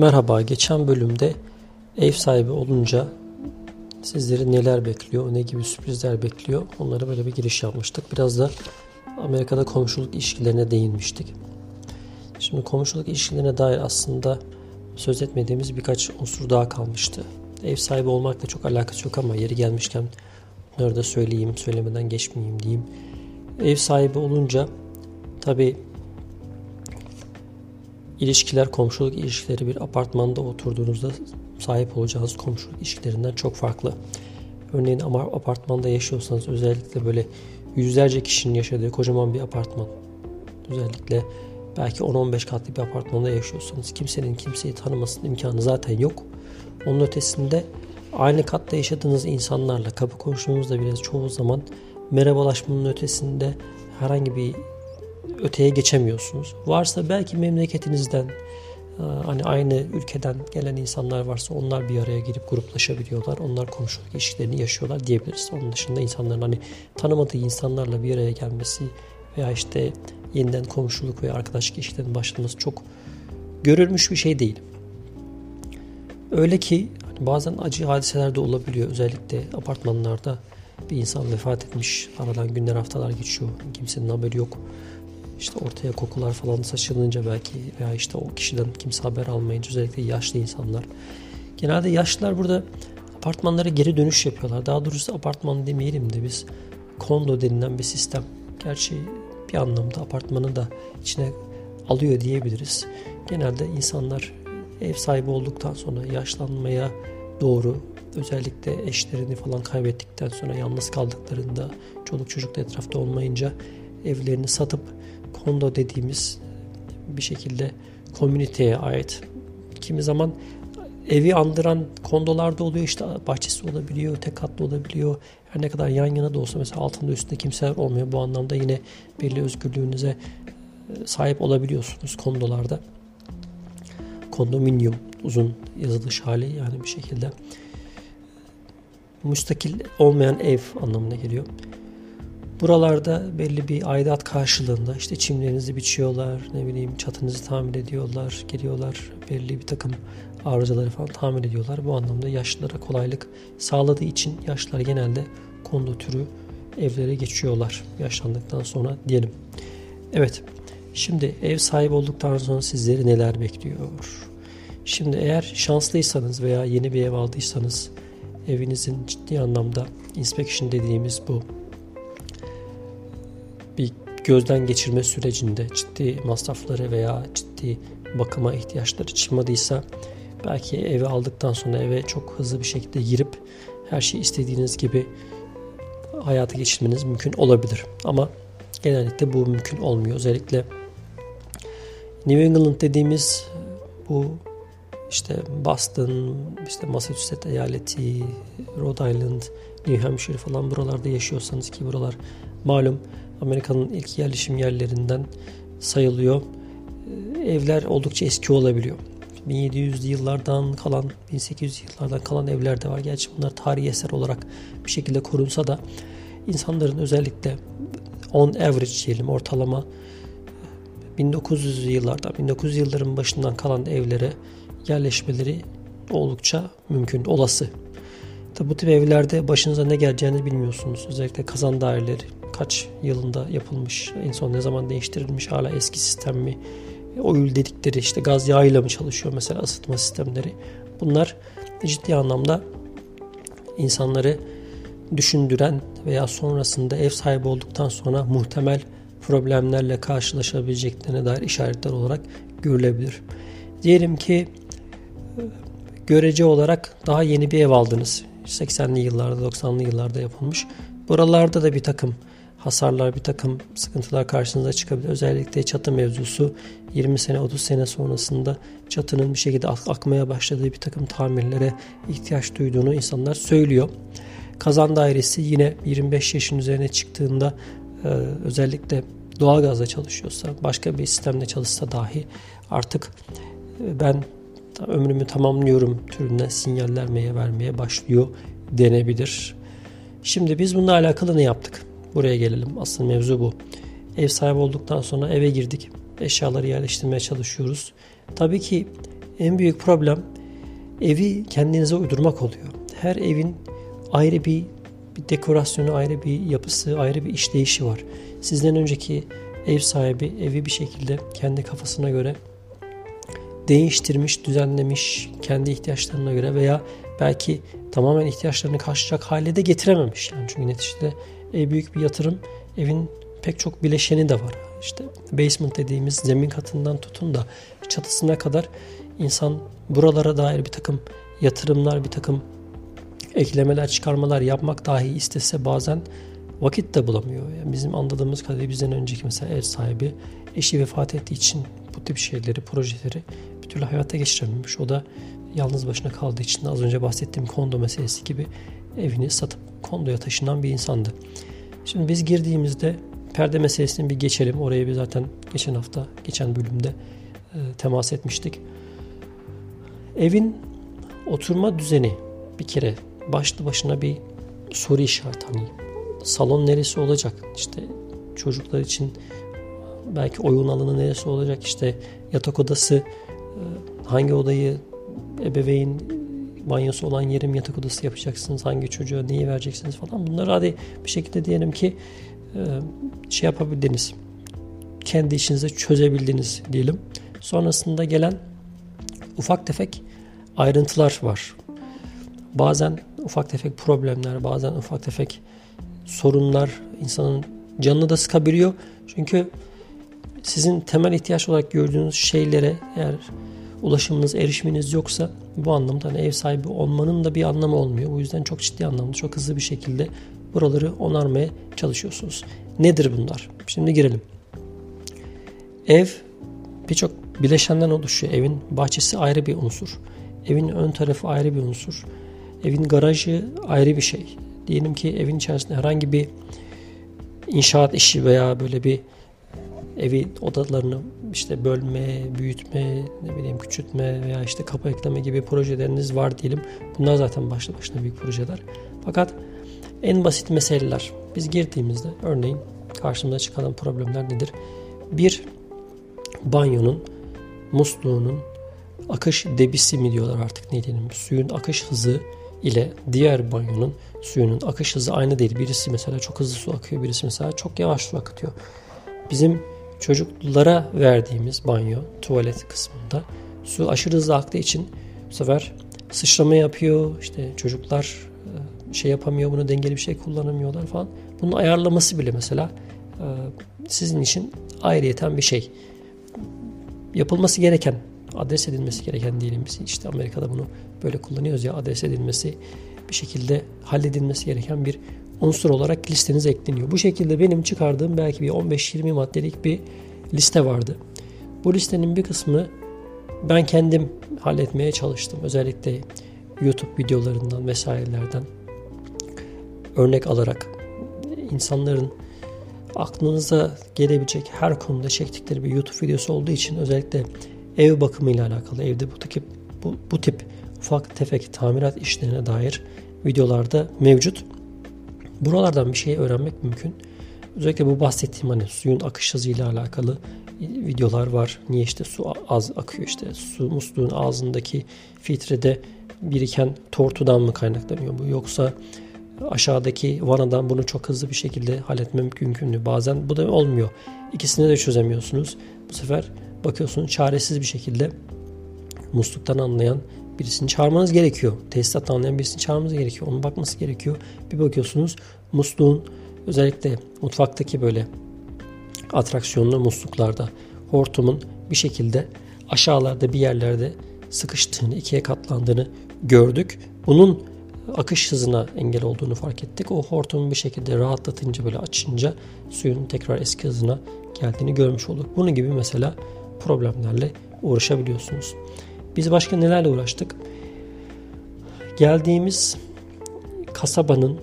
Merhaba, geçen bölümde ev sahibi olunca sizleri neler bekliyor, ne gibi sürprizler bekliyor onlara böyle bir giriş yapmıştık. Biraz da Amerika'da komşuluk ilişkilerine değinmiştik. Şimdi komşuluk ilişkilerine dair aslında söz etmediğimiz birkaç unsur daha kalmıştı. Ev sahibi olmakla çok alakası yok ama yeri gelmişken bunları da söyleyeyim, söylemeden geçmeyeyim diyeyim. Ev sahibi olunca tabii İlişkiler, komşuluk ilişkileri bir apartmanda oturduğunuzda sahip olacağınız komşuluk ilişkilerinden çok farklı. Örneğin ama apartmanda yaşıyorsanız özellikle böyle yüzlerce kişinin yaşadığı kocaman bir apartman. Özellikle belki 10-15 katlı bir apartmanda yaşıyorsanız kimsenin kimseyi tanımasının imkanı zaten yok. Onun ötesinde aynı katta yaşadığınız insanlarla, kapı komşunuzla bile çoğu zaman merhabalaşmanın ötesinde herhangi bir öteye geçemiyorsunuz. Varsa belki memleketinizden e, hani aynı ülkeden gelen insanlar varsa onlar bir araya gelip gruplaşabiliyorlar. Onlar komşuluk ilişkilerini yaşıyorlar diyebiliriz. Onun dışında insanların hani tanımadığı insanlarla bir araya gelmesi veya işte yeniden komşuluk veya arkadaşlık ilişkilerinin başlaması çok görülmüş bir şey değil. Öyle ki hani bazen acı hadiseler de olabiliyor. Özellikle apartmanlarda bir insan vefat etmiş. Aradan günler haftalar geçiyor. Kimsenin haberi yok işte ortaya kokular falan saçılınca belki veya işte o kişiden kimse haber almayınca özellikle yaşlı insanlar. Genelde yaşlılar burada apartmanlara geri dönüş yapıyorlar. Daha doğrusu apartman demeyelim de biz kondo denilen bir sistem. Gerçi bir anlamda apartmanı da içine alıyor diyebiliriz. Genelde insanlar ev sahibi olduktan sonra yaşlanmaya doğru özellikle eşlerini falan kaybettikten sonra yalnız kaldıklarında çoluk çocuk da etrafta olmayınca evlerini satıp kondo dediğimiz bir şekilde komüniteye ait. Kimi zaman evi andıran kondolar da oluyor işte bahçesi olabiliyor, tek katlı olabiliyor. Her ne kadar yan yana da olsa mesela altında üstünde kimseler olmuyor. Bu anlamda yine belli özgürlüğünüze e, sahip olabiliyorsunuz kondolarda. Kondominyum uzun yazılış hali yani bir şekilde müstakil olmayan ev anlamına geliyor. Buralarda belli bir aidat karşılığında işte çimlerinizi biçiyorlar, ne bileyim çatınızı tamir ediyorlar, geliyorlar belli bir takım arızaları falan tamir ediyorlar. Bu anlamda yaşlılara kolaylık sağladığı için yaşlılar genelde kondo türü evlere geçiyorlar yaşlandıktan sonra diyelim. Evet, şimdi ev sahibi olduktan sonra sizleri neler bekliyor? Şimdi eğer şanslıysanız veya yeni bir ev aldıysanız evinizin ciddi anlamda inspection dediğimiz bu gözden geçirme sürecinde ciddi masrafları veya ciddi bakıma ihtiyaçları çıkmadıysa belki evi aldıktan sonra eve çok hızlı bir şekilde girip her şeyi istediğiniz gibi hayata geçirmeniz mümkün olabilir. Ama genellikle bu mümkün olmuyor. Özellikle New England dediğimiz bu işte Boston, işte Massachusetts eyaleti, Rhode Island, New Hampshire falan buralarda yaşıyorsanız ki buralar malum Amerika'nın ilk yerleşim yerlerinden sayılıyor. Ee, evler oldukça eski olabiliyor. 1700'lü yıllardan kalan, 1800 yıllardan kalan evler de var. Gerçi bunlar tarihi eser olarak bir şekilde korunsa da insanların özellikle on average diyelim ortalama 1900 yıllardan 1900 yılların başından kalan evlere yerleşmeleri oldukça mümkün, olası. Tabi bu tip evlerde başınıza ne geleceğini bilmiyorsunuz. Özellikle kazan daireleri, kaç yılında yapılmış, en son ne zaman değiştirilmiş, hala eski sistem mi, oil dedikleri işte gaz yağıyla mı çalışıyor mesela ısıtma sistemleri. Bunlar ciddi anlamda insanları düşündüren veya sonrasında ev sahibi olduktan sonra muhtemel problemlerle karşılaşabileceklerine dair işaretler olarak görülebilir. Diyelim ki görece olarak daha yeni bir ev aldınız. 80'li yıllarda 90'lı yıllarda yapılmış. Buralarda da bir takım hasarlar, bir takım sıkıntılar karşınıza çıkabilir. Özellikle çatı mevzusu 20 sene, 30 sene sonrasında çatının bir şekilde akmaya başladığı bir takım tamirlere ihtiyaç duyduğunu insanlar söylüyor. Kazan dairesi yine 25 yaşın üzerine çıktığında e, özellikle doğalgazla çalışıyorsa, başka bir sistemle çalışsa dahi artık e, ben ömrümü tamamlıyorum türünden sinyaller vermeye başlıyor denebilir. Şimdi biz bununla alakalı ne yaptık? Buraya gelelim. Asıl mevzu bu. Ev sahibi olduktan sonra eve girdik. Eşyaları yerleştirmeye çalışıyoruz. Tabii ki en büyük problem evi kendinize uydurmak oluyor. Her evin ayrı bir, bir dekorasyonu, ayrı bir yapısı, ayrı bir işleyişi var. Sizden önceki ev sahibi evi bir şekilde kendi kafasına göre değiştirmiş, düzenlemiş kendi ihtiyaçlarına göre veya belki tamamen ihtiyaçlarını karşılayacak hale de getirememiş. Yani çünkü neticede ev büyük bir yatırım. Evin pek çok bileşeni de var. İşte basement dediğimiz zemin katından tutun da çatısına kadar insan buralara dair bir takım yatırımlar, bir takım eklemeler, çıkarmalar yapmak dahi istese bazen vakit de bulamıyor. Yani bizim anladığımız kadarıyla bizden önceki mesela ev sahibi eşi vefat ettiği için bu tip şeyleri, projeleri bir türlü hayata geçirememiş. O da yalnız başına kaldığı için az önce bahsettiğim kondo meselesi gibi evini satıp kondoya taşınan bir insandı. Şimdi biz girdiğimizde perde meselesini bir geçelim. Oraya bir zaten geçen hafta, geçen bölümde e, temas etmiştik. Evin oturma düzeni bir kere başlı başına bir soru işareti. Hani salon neresi olacak? İşte çocuklar için belki oyun alanı neresi olacak? İşte yatak odası e, hangi odayı ebeveyn banyosu olan yerim yatak odası yapacaksınız? Hangi çocuğa neyi vereceksiniz falan. Bunları hadi bir şekilde diyelim ki e, şey yapabildiniz. Kendi işinize çözebildiniz diyelim. Sonrasında gelen ufak tefek ayrıntılar var. Bazen ufak tefek problemler, bazen ufak tefek sorunlar insanın canını da sıkabiliyor. Çünkü sizin temel ihtiyaç olarak gördüğünüz şeylere eğer ulaşımınız, erişiminiz yoksa bu anlamda hani ev sahibi olmanın da bir anlamı olmuyor. Bu yüzden çok ciddi anlamda, çok hızlı bir şekilde buraları onarmaya çalışıyorsunuz. Nedir bunlar? Şimdi girelim. Ev birçok bileşenden oluşuyor. Evin bahçesi ayrı bir unsur. Evin ön tarafı ayrı bir unsur. Evin garajı ayrı bir şey. Diyelim ki evin içerisinde herhangi bir inşaat işi veya böyle bir evi odalarını işte bölme, büyütme, ne bileyim küçültme veya işte kapı ekleme gibi projeleriniz var diyelim. Bunlar zaten başlı başına büyük projeler. Fakat en basit meseleler biz girdiğimizde örneğin karşımıza çıkan problemler nedir? Bir banyonun musluğunun akış debisi mi diyorlar artık ne diyelim suyun akış hızı ile diğer banyonun suyunun akış hızı aynı değil. Birisi mesela çok hızlı su akıyor, birisi mesela çok yavaş su akıtıyor. Bizim çocuklara verdiğimiz banyo, tuvalet kısmında su aşırı hızlı aktığı için bu sefer sıçrama yapıyor. İşte çocuklar e, şey yapamıyor, bunu dengeli bir şey kullanamıyorlar falan. Bunun ayarlaması bile mesela e, sizin için ayrıyeten bir şey. Yapılması gereken, adres edilmesi gereken diyelim biz işte Amerika'da bunu böyle kullanıyoruz ya adres edilmesi bir şekilde halledilmesi gereken bir unsur olarak listenize ekleniyor. Bu şekilde benim çıkardığım belki bir 15-20 maddelik bir liste vardı. Bu listenin bir kısmını ben kendim halletmeye çalıştım. Özellikle YouTube videolarından vesairelerden örnek alarak insanların aklınıza gelebilecek her konuda çektikleri bir YouTube videosu olduğu için özellikle ev bakımı ile alakalı evde bu tip bu, bu tip ufak tefek tamirat işlerine dair videolarda mevcut. Buralardan bir şey öğrenmek mümkün. Özellikle bu bahsettiğim hani suyun akış hızıyla alakalı videolar var. Niye işte su az akıyor işte su musluğun ağzındaki filtrede biriken tortudan mı kaynaklanıyor bu yoksa aşağıdaki vanadan bunu çok hızlı bir şekilde halletme mümkün mü? Bazen bu da olmuyor. İkisini de çözemiyorsunuz. Bu sefer bakıyorsunuz çaresiz bir şekilde musluktan anlayan birisini çağırmanız gerekiyor. Tesisat anlayan birisini çağırmanız gerekiyor. Onun bakması gerekiyor. Bir bakıyorsunuz musluğun özellikle mutfaktaki böyle atraksiyonlu musluklarda hortumun bir şekilde aşağılarda bir yerlerde sıkıştığını, ikiye katlandığını gördük. Bunun akış hızına engel olduğunu fark ettik. O hortumu bir şekilde rahatlatınca böyle açınca suyun tekrar eski hızına geldiğini görmüş olduk. Bunun gibi mesela problemlerle uğraşabiliyorsunuz. Biz başka nelerle uğraştık? Geldiğimiz kasabanın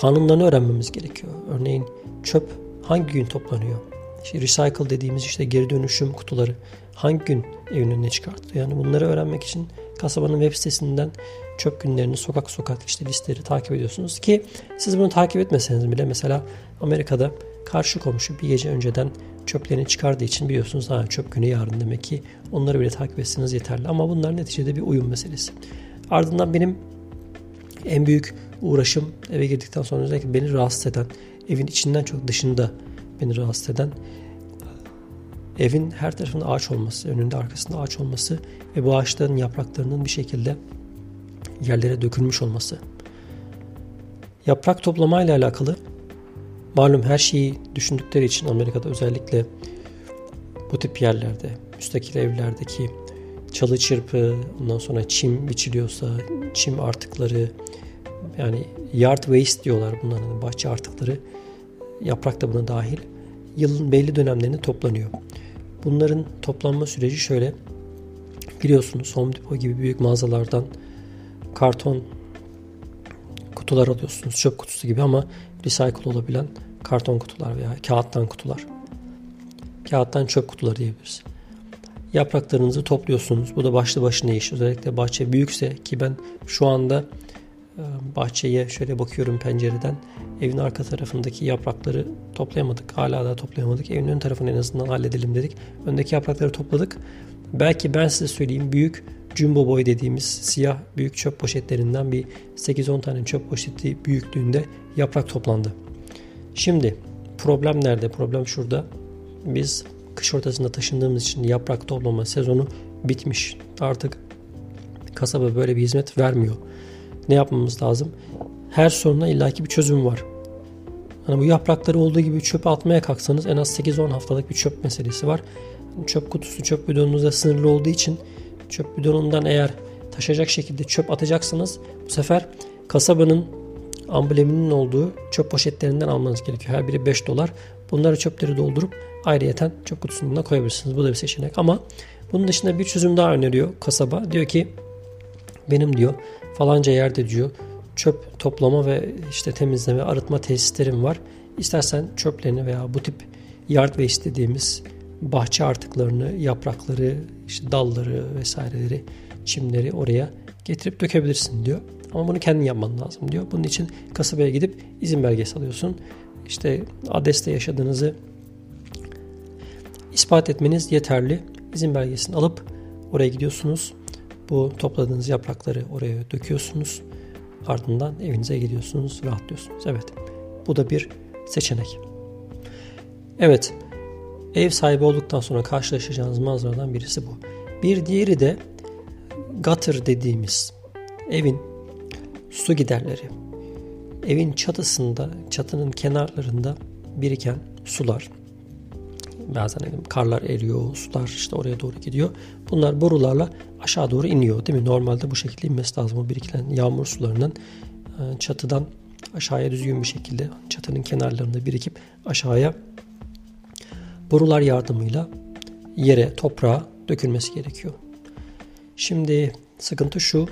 kanunlarını öğrenmemiz gerekiyor. Örneğin çöp hangi gün toplanıyor? İşte recycle dediğimiz işte geri dönüşüm kutuları hangi gün evin önüne çıkartılıyor? Yani bunları öğrenmek için kasabanın web sitesinden çöp günlerini sokak sokak işte listeleri takip ediyorsunuz ki siz bunu takip etmeseniz bile mesela Amerika'da karşı komşu bir gece önceden çöplerini çıkardığı için biliyorsunuz ha, çöp günü yarın demek ki onları bile takip etseniz yeterli. Ama bunlar neticede bir uyum meselesi. Ardından benim en büyük uğraşım eve girdikten sonra özellikle beni rahatsız eden, evin içinden çok dışında beni rahatsız eden evin her tarafında ağaç olması, önünde arkasında ağaç olması ve bu ağaçların yapraklarının bir şekilde yerlere dökülmüş olması. Yaprak toplamayla alakalı malum her şeyi düşündükleri için Amerika'da özellikle bu tip yerlerde, müstakil evlerdeki çalı çırpı, ondan sonra çim biçiliyorsa çim artıkları yani yard waste diyorlar bunların bahçe artıkları yaprak da buna dahil yılın belli dönemlerinde toplanıyor. Bunların toplanma süreci şöyle biliyorsunuz Home Depot gibi büyük mağazalardan karton kutular alıyorsunuz çöp kutusu gibi ama recycle olabilen karton kutular veya kağıttan kutular. Kağıttan çöp kutuları diyebiliriz. Yapraklarınızı topluyorsunuz. Bu da başlı başına iş. Özellikle bahçe büyükse ki ben şu anda e, bahçeye şöyle bakıyorum pencereden. Evin arka tarafındaki yaprakları toplayamadık. Hala da toplayamadık. Evin ön tarafını en azından halledelim dedik. Öndeki yaprakları topladık. Belki ben size söyleyeyim büyük jumbo boy dediğimiz siyah büyük çöp poşetlerinden bir 8-10 tane çöp poşeti büyüklüğünde yaprak toplandı. Şimdi problem nerede? Problem şurada. Biz kış ortasında taşındığımız için yaprak toplama sezonu bitmiş. Artık kasaba böyle bir hizmet vermiyor. Ne yapmamız lazım? Her soruna illaki bir çözüm var. Hani bu yaprakları olduğu gibi çöpe atmaya kalksanız en az 8-10 haftalık bir çöp meselesi var. Çöp kutusu, çöp bidonunuzda sınırlı olduğu için çöp bidonundan eğer taşacak şekilde çöp atacaksınız bu sefer kasabanın ambleminin olduğu çöp poşetlerinden almanız gerekiyor. Her biri 5 dolar. Bunları çöpleri doldurup ayrıyeten çöp kutusuna koyabilirsiniz. Bu da bir seçenek ama bunun dışında bir çözüm daha öneriyor kasaba. Diyor ki benim diyor falanca yerde diyor çöp toplama ve işte temizleme, arıtma tesislerim var. İstersen çöplerini veya bu tip yard waste dediğimiz bahçe artıklarını, yaprakları, işte dalları vesaireleri, çimleri oraya getirip dökebilirsin diyor. Ama bunu kendin yapman lazım diyor. Bunun için kasabaya gidip izin belgesi alıyorsun. İşte adreste yaşadığınızı ispat etmeniz yeterli. İzin belgesini alıp oraya gidiyorsunuz. Bu topladığınız yaprakları oraya döküyorsunuz. Ardından evinize gidiyorsunuz, rahatlıyorsunuz. Evet. Bu da bir seçenek. Evet. Ev sahibi olduktan sonra karşılaşacağınız manzaradan birisi bu. Bir diğeri de gutter dediğimiz evin su giderleri. Evin çatısında, çatının kenarlarında biriken sular. Bazen karlar eriyor, sular işte oraya doğru gidiyor. Bunlar borularla aşağı doğru iniyor değil mi? Normalde bu şekilde inmesi lazım. O biriken yağmur sularının e, çatıdan aşağıya düzgün bir şekilde çatının kenarlarında birikip aşağıya borular yardımıyla yere, toprağa dökülmesi gerekiyor. Şimdi sıkıntı şu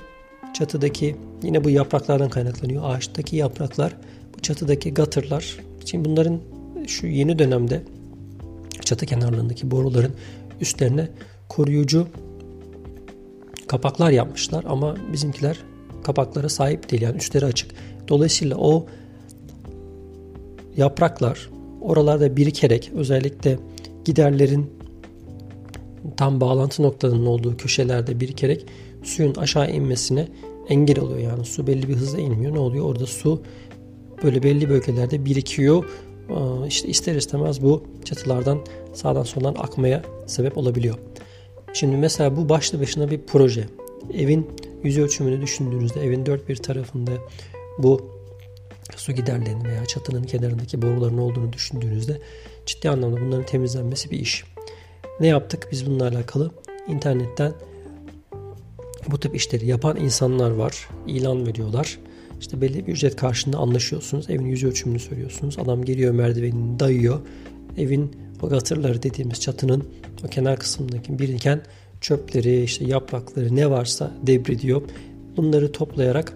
çatıdaki yine bu yapraklardan kaynaklanıyor. Ağaçtaki yapraklar, bu çatıdaki gatırlar. Şimdi bunların şu yeni dönemde çatı kenarlarındaki boruların üstlerine koruyucu kapaklar yapmışlar ama bizimkiler kapaklara sahip değil yani üstleri açık. Dolayısıyla o yapraklar oralarda birikerek özellikle giderlerin tam bağlantı noktalarının olduğu köşelerde birikerek suyun aşağı inmesine engel oluyor. Yani su belli bir hızla inmiyor. Ne oluyor? Orada su böyle belli bölgelerde birikiyor. İşte ister istemez bu çatılardan sağdan soldan akmaya sebep olabiliyor. Şimdi mesela bu başlı başına bir proje. Evin yüz ölçümünü düşündüğünüzde evin dört bir tarafında bu su giderlerinin veya çatının kenarındaki boruların olduğunu düşündüğünüzde ciddi anlamda bunların temizlenmesi bir iş. Ne yaptık biz bununla alakalı? İnternetten bu tip işleri yapan insanlar var. İlan veriyorlar. İşte belli bir ücret karşılığında anlaşıyorsunuz. Evin yüz ölçümünü söylüyorsunuz. Adam geliyor merdivenini dayıyor. Evin o gatırları dediğimiz çatının o kenar kısmındaki biriken çöpleri, işte yaprakları ne varsa debrediyor. Bunları toplayarak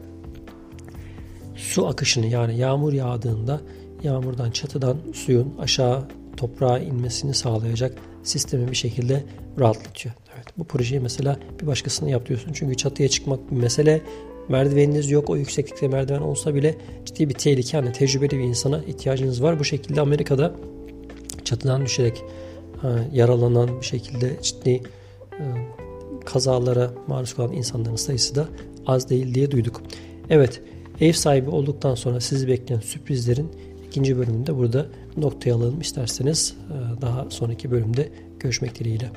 su akışını yani yağmur yağdığında yağmurdan çatıdan suyun aşağı toprağa inmesini sağlayacak sistemi bir şekilde rahatlatıyor. Evet, bu projeyi mesela bir başkasına yapıyorsun. Çünkü çatıya çıkmak bir mesele. Merdiveniniz yok. O yükseklikte merdiven olsa bile ciddi bir tehlike. Yani tecrübeli bir insana ihtiyacınız var. Bu şekilde Amerika'da çatıdan düşerek yaralanan bir şekilde ciddi e, kazalara maruz kalan insanların sayısı da az değil diye duyduk. Evet ev sahibi olduktan sonra sizi bekleyen sürprizlerin ikinci bölümünde burada noktaya alalım isterseniz daha sonraki bölümde görüşmek dileğiyle.